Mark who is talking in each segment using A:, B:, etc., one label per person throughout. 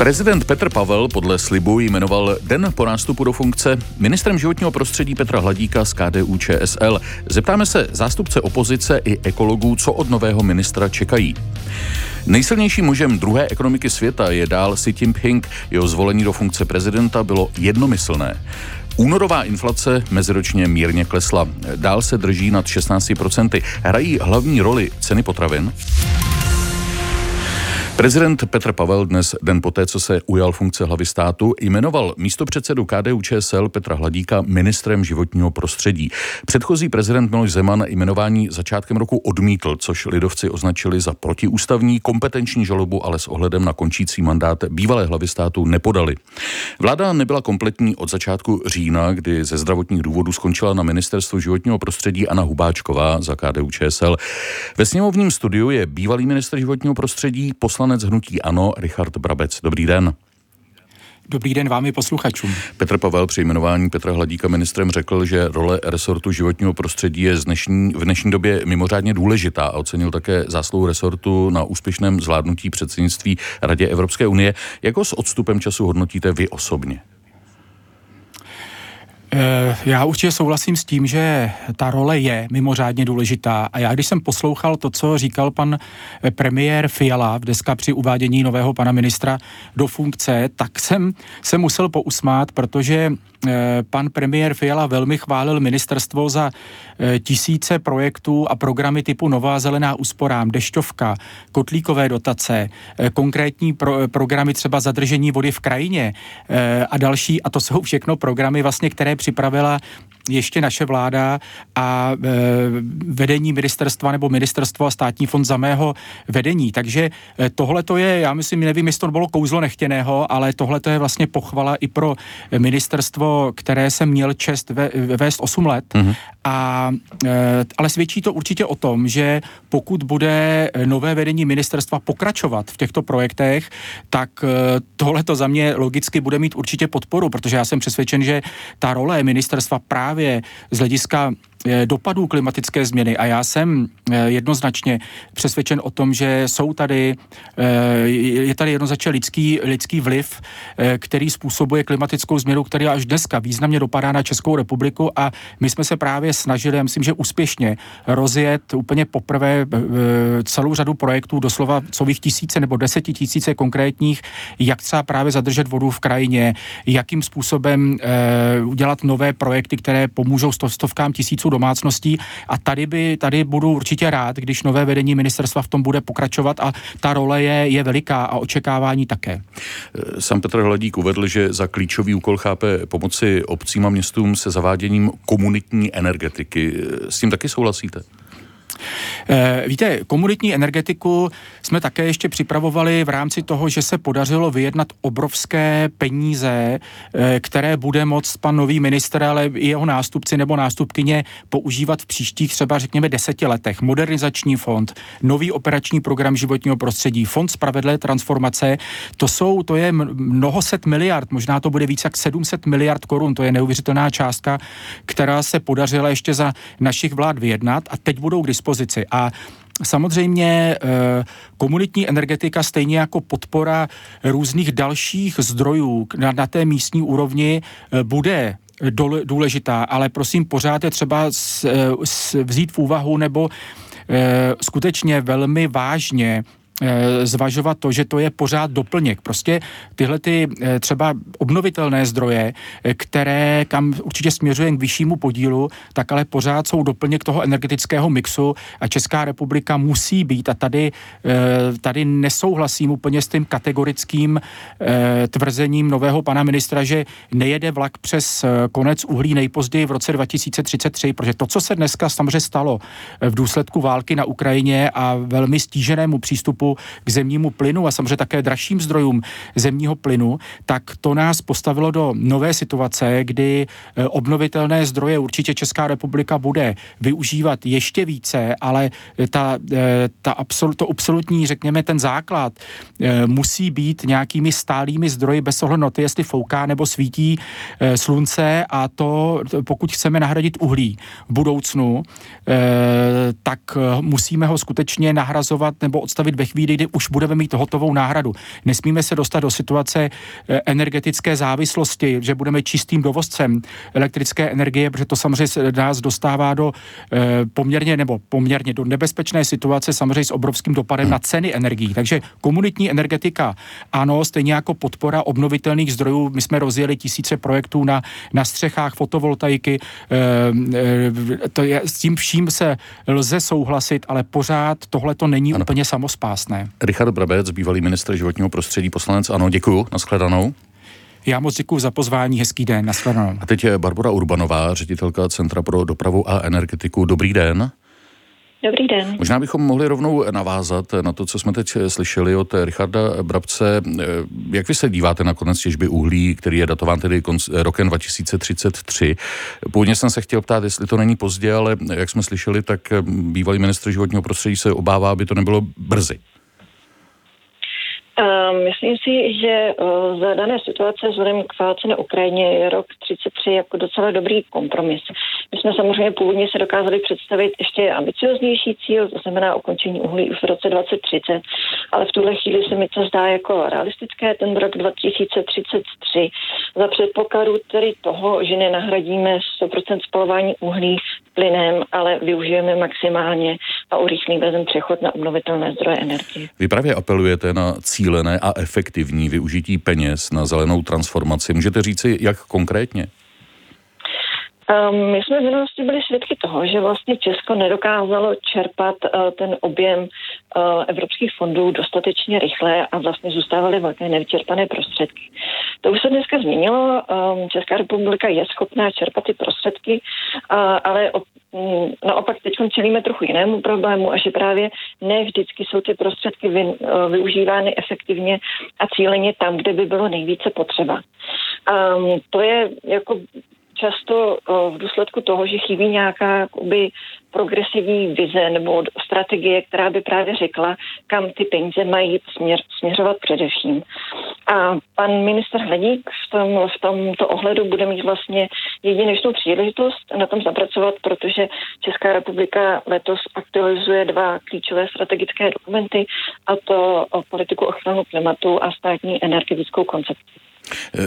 A: Prezident Petr Pavel podle slibu jmenoval den po nástupu do funkce ministrem životního prostředí Petra Hladíka z KDU ČSL. Zeptáme se zástupce opozice i ekologů, co od nového ministra čekají. Nejsilnějším mužem druhé ekonomiky světa je dál Xi Jinping. Jeho zvolení do funkce prezidenta bylo jednomyslné. Únorová inflace meziročně mírně klesla. Dál se drží nad 16%. Hrají hlavní roli ceny potravin? Prezident Petr Pavel dnes den poté, co se ujal funkce hlavy státu, jmenoval místopředsedu KDU ČSL Petra Hladíka ministrem životního prostředí. Předchozí prezident Miloš Zeman jmenování začátkem roku odmítl, což lidovci označili za protiústavní kompetenční žalobu, ale s ohledem na končící mandát bývalé hlavy státu nepodali. Vláda nebyla kompletní od začátku října, kdy ze zdravotních důvodů skončila na ministerstvu životního prostředí Anna Hubáčková za KDU ČSL. Ve sněmovním studiu je bývalý minister životního prostředí, poslanec poslanec hnutí Ano Richard Brabec. Dobrý den.
B: Dobrý den vám i posluchačům.
A: Petr Pavel při jmenování Petra Hladíka ministrem řekl, že role resortu životního prostředí je dnešní, v dnešní době mimořádně důležitá a ocenil také zásluhu resortu na úspěšném zvládnutí předsednictví Radě Evropské unie. Jako s odstupem času hodnotíte vy osobně?
B: Eh, já určitě souhlasím s tím, že ta role je mimořádně důležitá. A já, když jsem poslouchal to, co říkal pan eh, premiér Fiala v deska při uvádění nového pana ministra do funkce, tak jsem se musel pousmát, protože pan premiér Fiala velmi chválil ministerstvo za eh, tisíce projektů a programy typu Nová zelená úsporám, dešťovka, kotlíkové dotace, eh, konkrétní pro, programy třeba zadržení vody v krajině a další. A to jsou všechno programy, vlastně, které připravila ještě naše vláda a e, vedení ministerstva nebo ministerstvo a státní fond za mého vedení. Takže e, tohle to je, já myslím, nevím, jestli to bylo kouzlo nechtěného, ale tohle to je vlastně pochvala i pro ministerstvo, které jsem měl čest ve, vést 8 let. Mm-hmm. A, e, ale svědčí to určitě o tom, že pokud bude nové vedení ministerstva pokračovat v těchto projektech, tak e, tohle to za mě logicky bude mít určitě podporu, protože já jsem přesvědčen, že ta role ministerstva právě z hlediska dopadů klimatické změny. A já jsem eh, jednoznačně přesvědčen o tom, že jsou tady, eh, je tady jednoznačně lidský, lidský vliv, který způsobuje klimatickou změnu, který až dneska významně dopadá na Českou republiku. A my jsme se právě snažili, já myslím, že úspěšně rozjet úplně poprvé celou řadu projektů, doslova cových tisíce nebo desetitisíce konkrétních, jak třeba právě zadržet vodu v krajině, jakým způsobem udělat nové projekty, které pomůžou stovkám tisíců domácností a tady, by, tady budu určitě rád, když nové vedení ministerstva v tom bude pokračovat a ta role je, je veliká a očekávání také.
A: Sam Petr Hladík uvedl, že za klíčový úkol chápe pomoci obcím a městům se zaváděním komunitní energetiky. S tím taky souhlasíte?
B: Eh, víte, komunitní energetiku jsme také ještě připravovali v rámci toho, že se podařilo vyjednat obrovské peníze, eh, které bude moct pan nový minister, ale i jeho nástupci nebo nástupkyně používat v příštích třeba řekněme deseti letech. Modernizační fond, nový operační program životního prostředí, fond spravedlé transformace, to jsou, to je mnoho set miliard, možná to bude víc jak 700 miliard korun, to je neuvěřitelná částka, která se podařila ještě za našich vlád vyjednat a teď budou k dispozici. A Samozřejmě eh, komunitní energetika, stejně jako podpora různých dalších zdrojů na, té místní úrovni, eh, bude důležitá, ale prosím, pořád je třeba eh, vzít v úvahu nebo skutečně velmi vážně zvažovat to, že to je pořád doplněk. Prostě tyhle ty eh, třeba obnovitelné zdroje, eh, které kam určitě směřuje k vyššímu podílu, tak ale pořád jsou doplněk toho energetického mixu a Česká republika musí být a tady, tady nesouhlasím úplně s tím kategorickým tvrzením nového pana ministra, že nejede vlak přes konec uhlí nejpozději v roce 2033, protože to, co se dneska samozřejmě stalo v důsledku války na Ukrajině a velmi stíženému přístupu k zemnímu plynu a samozřejmě také dražším zdrojům zemního plynu, tak to nás postavilo do nové situace, kdy eh, obnovitelné zdroje určitě Česká republika bude využívat ještě více, ale ta, eh, ta absolut, to absolutní, řekněme, ten základ eh, musí být nějakými stálými zdroji bez ohledu na to, jestli fouká nebo svítí slunce a to, pokud chceme nahradit uhlí v budoucnu, tak musíme ho skutečně nahrazovat nebo odstavit ve chvíli, chvíli, kdy už budeme mít hotovou náhradu. Nesmíme se dostat do situace eh, energetické závislosti, že budeme čistým dovozcem elektrické energie, protože to samozřejmě nás dostává do eh, poměrně nebo poměrně do nebezpečné situace, samozřejmě s obrovským dopadem na ceny energií. Takže komunitní energetika, ano, stejně jako podpora obnovitelných zdrojů. My jsme rozjeli tisíce projektů na, na střechách fotovoltaiky. E, e, to je, s tím vším se lze souhlasit, ale pořád tohle to není ano. úplně samospásné.
A: Richard Brabec, bývalý ministr životního prostředí, poslanec, ano, děkuji, nashledanou.
B: Já moc děkuji za pozvání, hezký den, nashledanou.
A: A teď je Barbara Urbanová, ředitelka Centra pro dopravu a energetiku. Dobrý den.
C: Dobrý den.
A: Možná bychom mohli rovnou navázat na to, co jsme teď slyšeli od Richarda Brabce. Jak vy se díváte na konec těžby uhlí, který je datován tedy rokem 2033? Původně jsem se chtěl ptát, jestli to není pozdě, ale jak jsme slyšeli, tak bývalý ministr životního prostředí se obává, aby to nebylo brzy.
C: Ehm, myslím si, že za dané situace vzhledem k válce na Ukrajině je rok 33 jako docela dobrý kompromis. My jsme samozřejmě původně se dokázali představit ještě ambicioznější cíl, to znamená ukončení uhlí už v roce 2030, ale v tuhle chvíli se mi to zdá jako realistické, ten rok 2033, za předpokladu tedy toho, že nenahradíme 100% spalování uhlí plynem, ale využijeme maximálně a urychlíme ten přechod na obnovitelné zdroje energie.
A: Vy právě apelujete na cílené a efektivní využití peněz na zelenou transformaci. Můžete říci, jak konkrétně?
C: Um, my jsme v minulosti byli svědky toho, že vlastně Česko nedokázalo čerpat uh, ten objem uh, evropských fondů dostatečně rychle a vlastně zůstávaly velké nevyčerpané prostředky. To už se dneska změnilo. Um, Česká republika je schopná čerpat ty prostředky, uh, ale um, naopak teď čelíme trochu jinému problému a že právě ne vždycky jsou ty prostředky vy, využívány efektivně a cíleně tam, kde by bylo nejvíce potřeba. Um, to je jako často v důsledku toho, že chybí nějaká jakoby, progresivní vize nebo strategie, která by právě řekla, kam ty peníze mají směr, směřovat především. A pan minister Hledík v, tom, v tomto ohledu bude mít vlastně jedinečnou příležitost na tom zapracovat, protože Česká republika letos aktualizuje dva klíčové strategické dokumenty, a to o politiku ochranu klimatu a státní energetickou koncepci.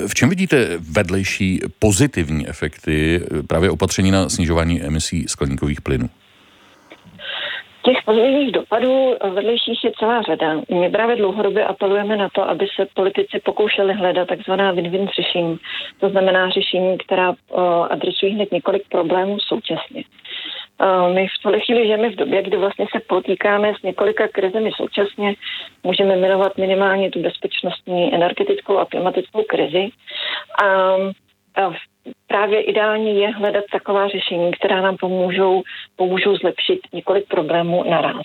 A: V čem vidíte vedlejší pozitivní efekty právě opatření na snižování emisí skleníkových plynů?
C: Těch pozitivních dopadů vedlejších je celá řada. My právě dlouhodobě apelujeme na to, aby se politici pokoušeli hledat takzvaná win-win řešení. To znamená řešení, která adresují hned několik problémů současně. My v tuhle chvíli žijeme v době, kdy vlastně se potýkáme s několika krizemi současně. Můžeme jmenovat minimálně tu bezpečnostní, energetickou a klimatickou krizi. A právě ideální je hledat taková řešení, která nám pomůžou, pomůžou zlepšit několik problémů naraz.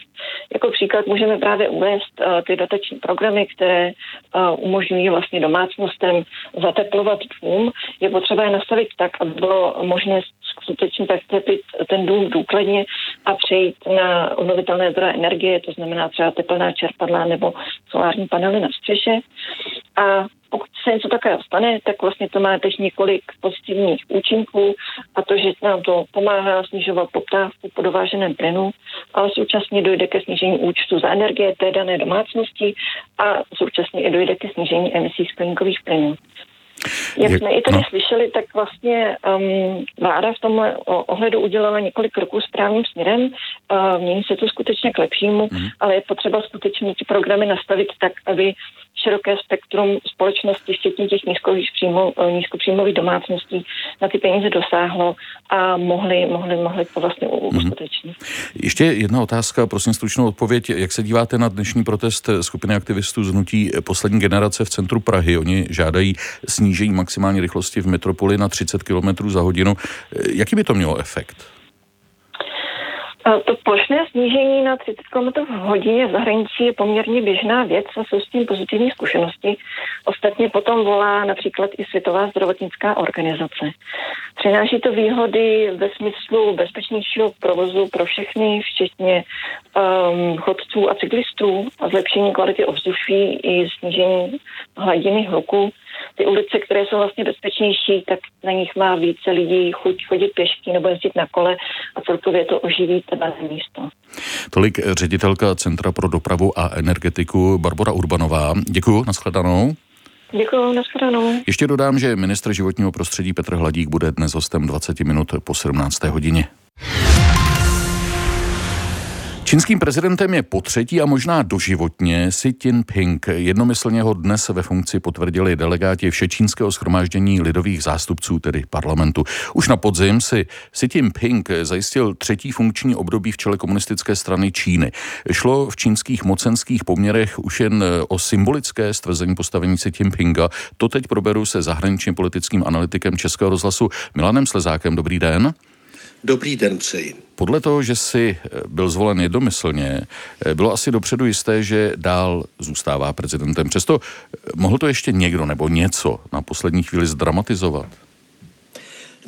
C: Jako příklad můžeme právě uvést uh, ty dotační programy, které uh, umožňují vlastně domácnostem zateplovat dům. Je potřeba je nastavit tak, aby bylo možné skutečně tak tepit ten dům důkladně a přejít na obnovitelné zdroje energie, to znamená třeba teplná čerpadla nebo solární panely na střeše. A pokud se něco takového stane, tak vlastně to má teď několik pozitivních účinků a to, že nám to pomáhá snižovat poptávku po dováženém plynu, ale současně dojde ke snížení účtu za energie té dané domácnosti a současně i dojde ke snížení emisí skleníkových plynů. Jak jsme i tady no. slyšeli, tak vlastně um, vláda v tomhle ohledu udělala několik kroků správným směrem. Uh, mění se to skutečně k lepšímu, mm. ale je potřeba skutečně ty programy nastavit tak, aby široké spektrum společnosti, včetně těch eh, nízkopříjmových domácností, na ty peníze dosáhlo a mohli, mohli, mohli to vlastně mhm. uskutečnit. Mm-hmm.
A: Ještě jedna otázka, prosím stručnou odpověď. Jak se díváte na dnešní protest skupiny aktivistů z hnutí poslední generace v centru Prahy? Oni žádají snížení maximální rychlosti v metropoli na 30 km za hodinu. Jaký by to mělo efekt?
C: To plošné snížení na 30 km v hodině v zahraničí je poměrně běžná věc a jsou s tím pozitivní zkušenosti. Ostatně potom volá například i Světová zdravotnická organizace. Přináší to výhody ve smyslu bezpečnějšího provozu pro všechny, včetně um, chodců a cyklistů a zlepšení kvality ovzduší i snížení hladiny hluku ty ulice, které jsou vlastně bezpečnější, tak na nich má více lidí chuť chodit pěšky nebo jezdit na kole a celkově to oživí dané místo.
A: Tolik ředitelka Centra pro dopravu a energetiku Barbara Urbanová. Děkuji, nashledanou.
C: Děkuji, nashledanou.
A: Ještě dodám, že ministr životního prostředí Petr Hladík bude dnes hostem 20 minut po 17. hodině. Čínským prezidentem je po třetí a možná doživotně Xi Jinping. Jednomyslně ho dnes ve funkci potvrdili delegáti Všečínského schromáždění lidových zástupců, tedy parlamentu. Už na podzim si Xi Jinping zajistil třetí funkční období v čele komunistické strany Číny. Šlo v čínských mocenských poměrech už jen o symbolické stvrzení postavení Xi Jinpinga. To teď proberu se zahraničním politickým analytikem Českého rozhlasu Milanem Slezákem. Dobrý den.
D: Dobrý den přeji.
A: Podle toho, že si eh, byl zvolen jednomyslně, eh, bylo asi dopředu jisté, že dál zůstává prezidentem. Přesto eh, mohl to ještě někdo nebo něco na poslední chvíli zdramatizovat?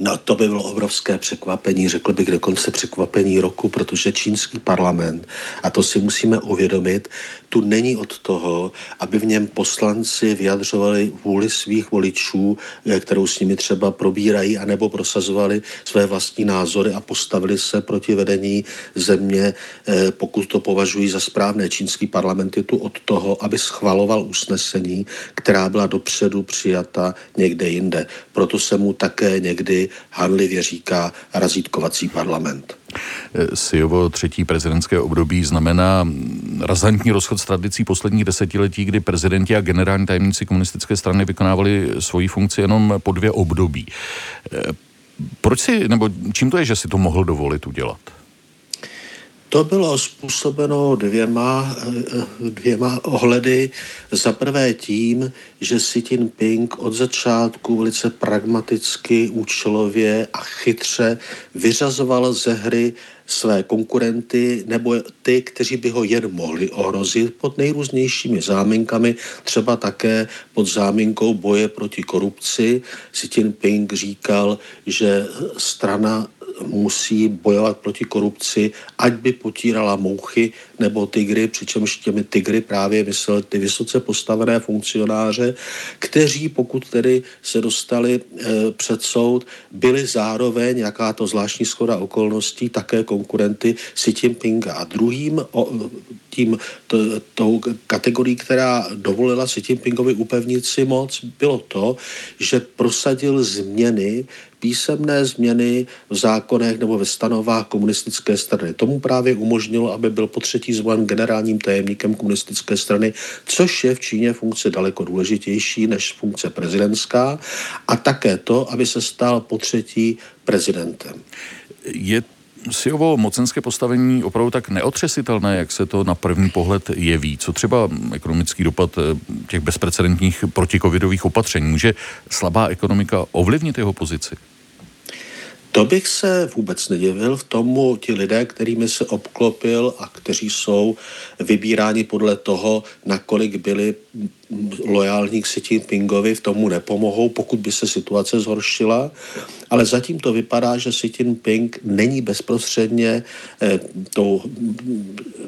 D: No to by bylo obrovské překvapení, řekl bych dokonce překvapení roku, protože čínský parlament, a to si musíme uvědomit, tu není od toho, aby v něm poslanci vyjadřovali vůli svých voličů, eh, kterou s nimi třeba probírají, anebo prosazovali své vlastní názory a postavili se proti vedení země, eh, pokud to považují za správné. Čínský parlament je tu od toho, aby schvaloval usnesení, která byla dopředu přijata někde jinde. Proto se mu také někdy hanlivě říká razítkovací parlament.
A: Sijovo třetí prezidentské období znamená razantní rozchod s tradicí posledních desetiletí, kdy prezidenti a generální tajemníci komunistické strany vykonávali svoji funkci jenom po dvě období. Proč si, nebo čím to je, že si to mohl dovolit udělat?
D: To bylo způsobeno dvěma, dvěma ohledy. Za prvé tím, že Xi Jinping od začátku velice pragmaticky, účelově a chytře vyřazoval ze hry své konkurenty nebo ty, kteří by ho jen mohli ohrozit pod nejrůznějšími záminkami, třeba také pod záminkou boje proti korupci. Xi Jinping říkal, že strana musí bojovat proti korupci, ať by potírala mouchy nebo tygry, přičemž těmi tygry právě myslel ty vysoce postavené funkcionáře, kteří pokud tedy se dostali e, před soud, byli zároveň, jaká to zvláštní schoda okolností, také konkurenty Xi Jinpinga. A druhým o, tím, to, tou kategorií, která dovolila Xi Jinpingovi upevnit si moc, bylo to, že prosadil změny písemné změny v zákonech nebo ve stanovách komunistické strany. Tomu právě umožnilo, aby byl po třetí zvolen generálním tajemníkem komunistické strany, což je v Číně funkce daleko důležitější než funkce prezidentská a také to, aby se stal po třetí prezidentem.
A: Je Siovo mocenské postavení opravdu tak neotřesitelné, jak se to na první pohled jeví? Co třeba ekonomický dopad eh, těch bezprecedentních protikovidových opatření? Může slabá ekonomika ovlivnit jeho pozici?
D: To bych se vůbec nedivil v tomu, ti lidé, kterými se obklopil a kteří jsou vybíráni podle toho, nakolik byli lojální k Xi Jinpingovi, v tomu nepomohou, pokud by se situace zhoršila. Ale zatím to vypadá, že Xi Jinping není bezprostředně eh, tou,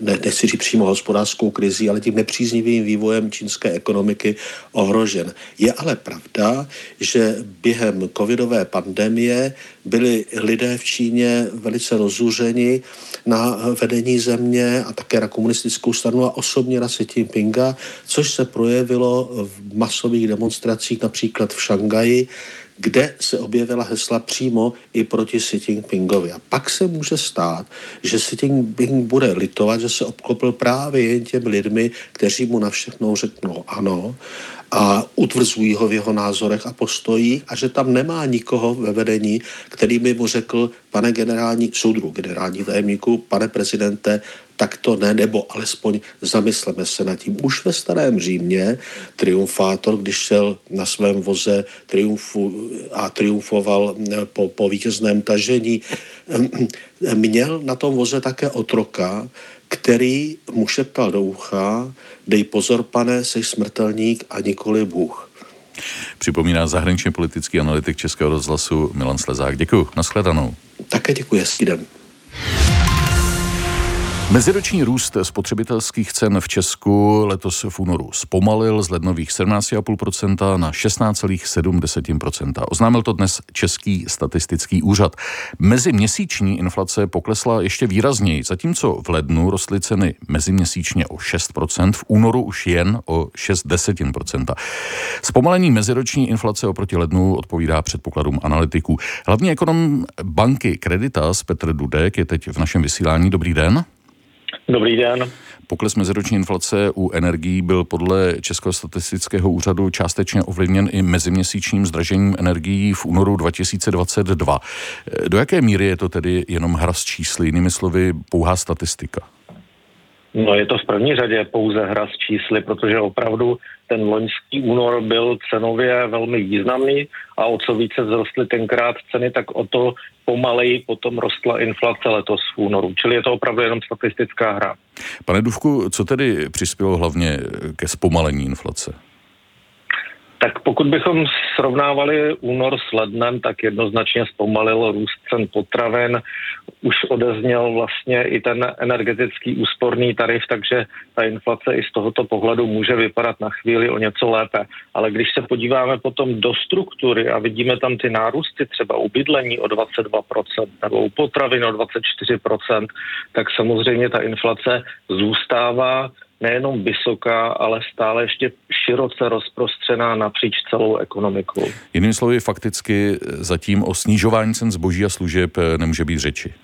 D: ne, nechci říct přímo hospodářskou krizí, ale tím nepříznivým vývojem čínské ekonomiky ohrožen. Je ale pravda, že během covidové pandemie byli lidé v Číně velice rozúřeni na vedení země a také na komunistickou stranu a osobně na Xi Jinpinga, což se projevilo v masových demonstracích například v Šangaji, kde se objevila hesla přímo i proti Xi Jinpingovi. A pak se může stát, že Xi Jinping bude litovat, že se obklopil právě jen těmi lidmi, kteří mu na všechno řeknou ano a utvrzují ho v jeho názorech a postojích a že tam nemá nikoho ve vedení, který by mu řekl, pane generální, soudru generální tajemníku, pane prezidente, tak to ne, nebo alespoň zamysleme se nad tím. Už ve starém Římě triumfátor, když šel na svém voze triumfu a triumfoval eh, po, po vítězném tažení, měl na tom voze také otroka, který mu šeptal do ucha, dej pozor, pane, jsi smrtelník a nikoli Bůh.
A: Připomíná zahraničně politický analytik Českého rozhlasu Milan Slezák. Děkuji, nashledanou.
D: Také děkuji, hezký den.
A: Meziroční růst spotřebitelských cen v Česku letos v únoru zpomalil z lednových 17,5% na 16,7%. Oznámil to dnes Český statistický úřad. Meziměsíční inflace poklesla ještě výrazněji, zatímco v lednu rostly ceny meziměsíčně o 6%, v únoru už jen o 6%. Zpomalení meziroční inflace oproti lednu odpovídá předpokladům analytiků. Hlavní ekonom banky Creditas Petr Dudek je teď v našem vysílání. Dobrý den.
E: Dobrý den.
A: Pokles meziroční inflace u energií byl podle Českého statistického úřadu částečně ovlivněn i meziměsíčním zdražením energií v únoru 2022. Do jaké míry je to tedy jenom hra s čísly, jinými slovy pouhá statistika?
E: No je to v první řadě pouze hra s čísly, protože opravdu ten loňský únor byl cenově velmi významný a o co více vzrostly tenkrát ceny, tak o to pomaleji potom rostla inflace letos v únoru. Čili je to opravdu jenom statistická hra.
A: Pane Duvku, co tedy přispělo hlavně ke zpomalení inflace?
E: Tak pokud bychom srovnávali únor s lednem, tak jednoznačně zpomalil růst cen potravin. Už odezněl vlastně i ten energetický úsporný tarif, takže ta inflace i z tohoto pohledu může vypadat na chvíli o něco lépe. Ale když se podíváme potom do struktury a vidíme tam ty nárůsty třeba u bydlení o 22% nebo u potravin o 24%, tak samozřejmě ta inflace zůstává nejenom vysoká, ale stále ještě široce rozprostřená napříč celou ekonomikou.
A: Jinými slovy, fakticky zatím o snižování cen zboží a služeb nemůže být řeči.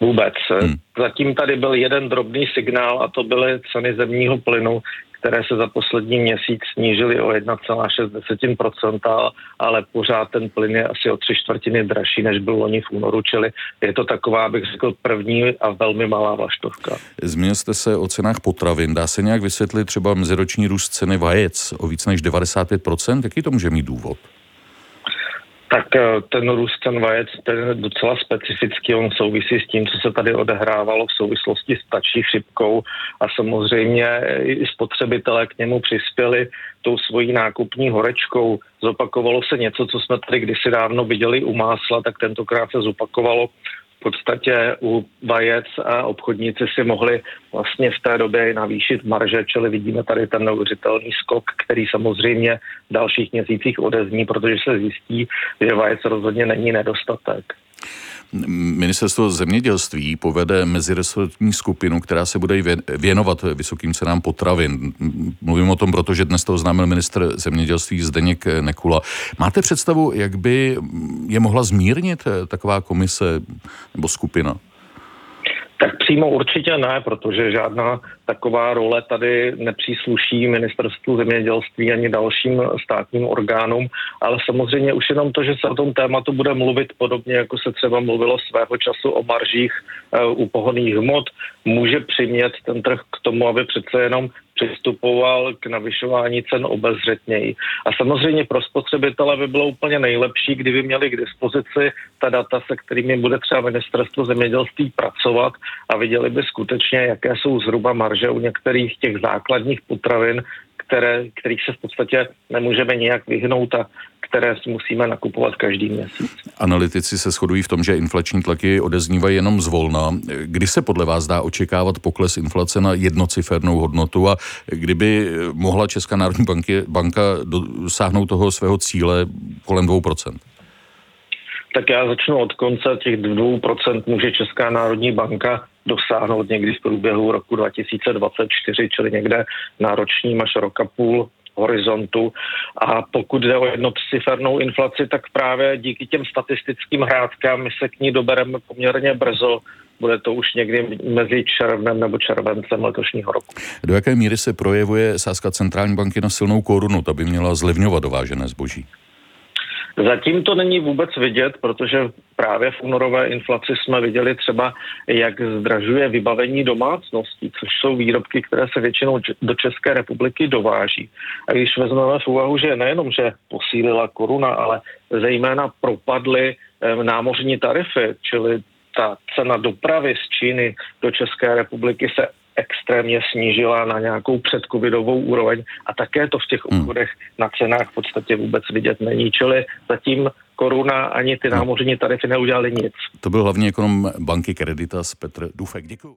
E: Vůbec. Hmm. Zatím tady byl jeden drobný signál a to byly ceny zemního plynu, které se za poslední měsíc snížily o 1,6%, ale pořád ten plyn je asi o tři čtvrtiny dražší, než byl loni v únoru, čili je to taková, bych řekl, první a velmi malá vlaštovka.
A: Zmínil jste se o cenách potravin. Dá se nějak vysvětlit třeba meziroční růst ceny vajec o víc než 95%? Jaký to může mít důvod?
E: Tak eh, ten růst ten vajec ten je docela specifický, on souvisí s tím, co se tady odehrávalo v souvislosti s tačí chřipkou a samozřejmě i spotřebitelé k němu přispěli tou svojí nákupní horečkou. Zopakovalo se něco, co jsme tady kdysi dávno viděli u másla, tak tentokrát se zopakovalo podstatě u vajec a obchodníci si mohli vlastně v té době navýšit marže, čili vidíme tady ten neuvěřitelný skok, který samozřejmě v dalších měsících odezní, protože se zjistí, že vajec rozhodně není nedostatek.
A: Ministerstvo zemědělství povede meziresortní skupinu, která se bude věnovat vysokým cenám potravin. Mluvím o tom, protože dnes to oznámil minister zemědělství Zdeněk Nekula. Máte představu, jak by je mohla zmírnit taková komise nebo skupina?
E: Tak přímo určitě ne, protože žádná taková role tady nepřísluší ministerstvu zemědělství ani dalším státním orgánům, ale samozřejmě už jenom to, že se o tom tématu bude mluvit podobně, jako se třeba mluvilo svého času o maržích uh, u pohoných hmot, může přimět ten trh k tomu, aby přece jenom přistupoval k navyšování cen obezřetněji. A samozřejmě pro spotřebitele by bylo úplně nejlepší, kdyby měli k dispozici ta data, se kterými bude třeba ministerstvo zemědělství pracovat a viděli by skutečně, jaké jsou zhruba marže u některých těch základních potravin, které, kterých se v podstatě nemůžeme nijak vyhnout a které si musíme nakupovat každý měsíc.
A: Analytici se shodují v tom, že inflační tlaky odeznívají jenom zvolna. Kdy se podle vás dá očekávat pokles inflace na jednocifernou hodnotu a kdyby mohla Česká národní banky, banka dosáhnout toho svého cíle kolem 2%?
E: Tak já začnu od konce. Těch 2% může Česká národní banka dosáhnout někdy v průběhu roku 2024, čili někde na ročním až roka půl horizontu. A pokud jde o jednocifernou inflaci, tak právě díky těm statistickým hrádkám my se k ní dobereme poměrně brzo. Bude to už někdy mezi červnem nebo červencem letošního roku.
A: Do jaké míry se projevuje sázka centrální banky na silnou korunu, ta by měla zlevňovat dovážené zboží?
E: Zatím to není vůbec vidět, protože právě v únorové inflaci jsme viděli třeba, jak zdražuje vybavení domácností, což jsou výrobky, které se většinou do České republiky dováží. A když vezmeme v úvahu, že nejenom, že posílila koruna, ale zejména propadly námořní tarify, čili ta cena dopravy z Číny do České republiky se extrémně snížila na nějakou předcovidovou úroveň a také to v těch hmm. obchodech na cenách v podstatě vůbec vidět není. Čili zatím koruna ani ty námořní tarify neudělali nic.
A: To byl hlavně ekonom banky Creditas Petr Dufek. Děkuji.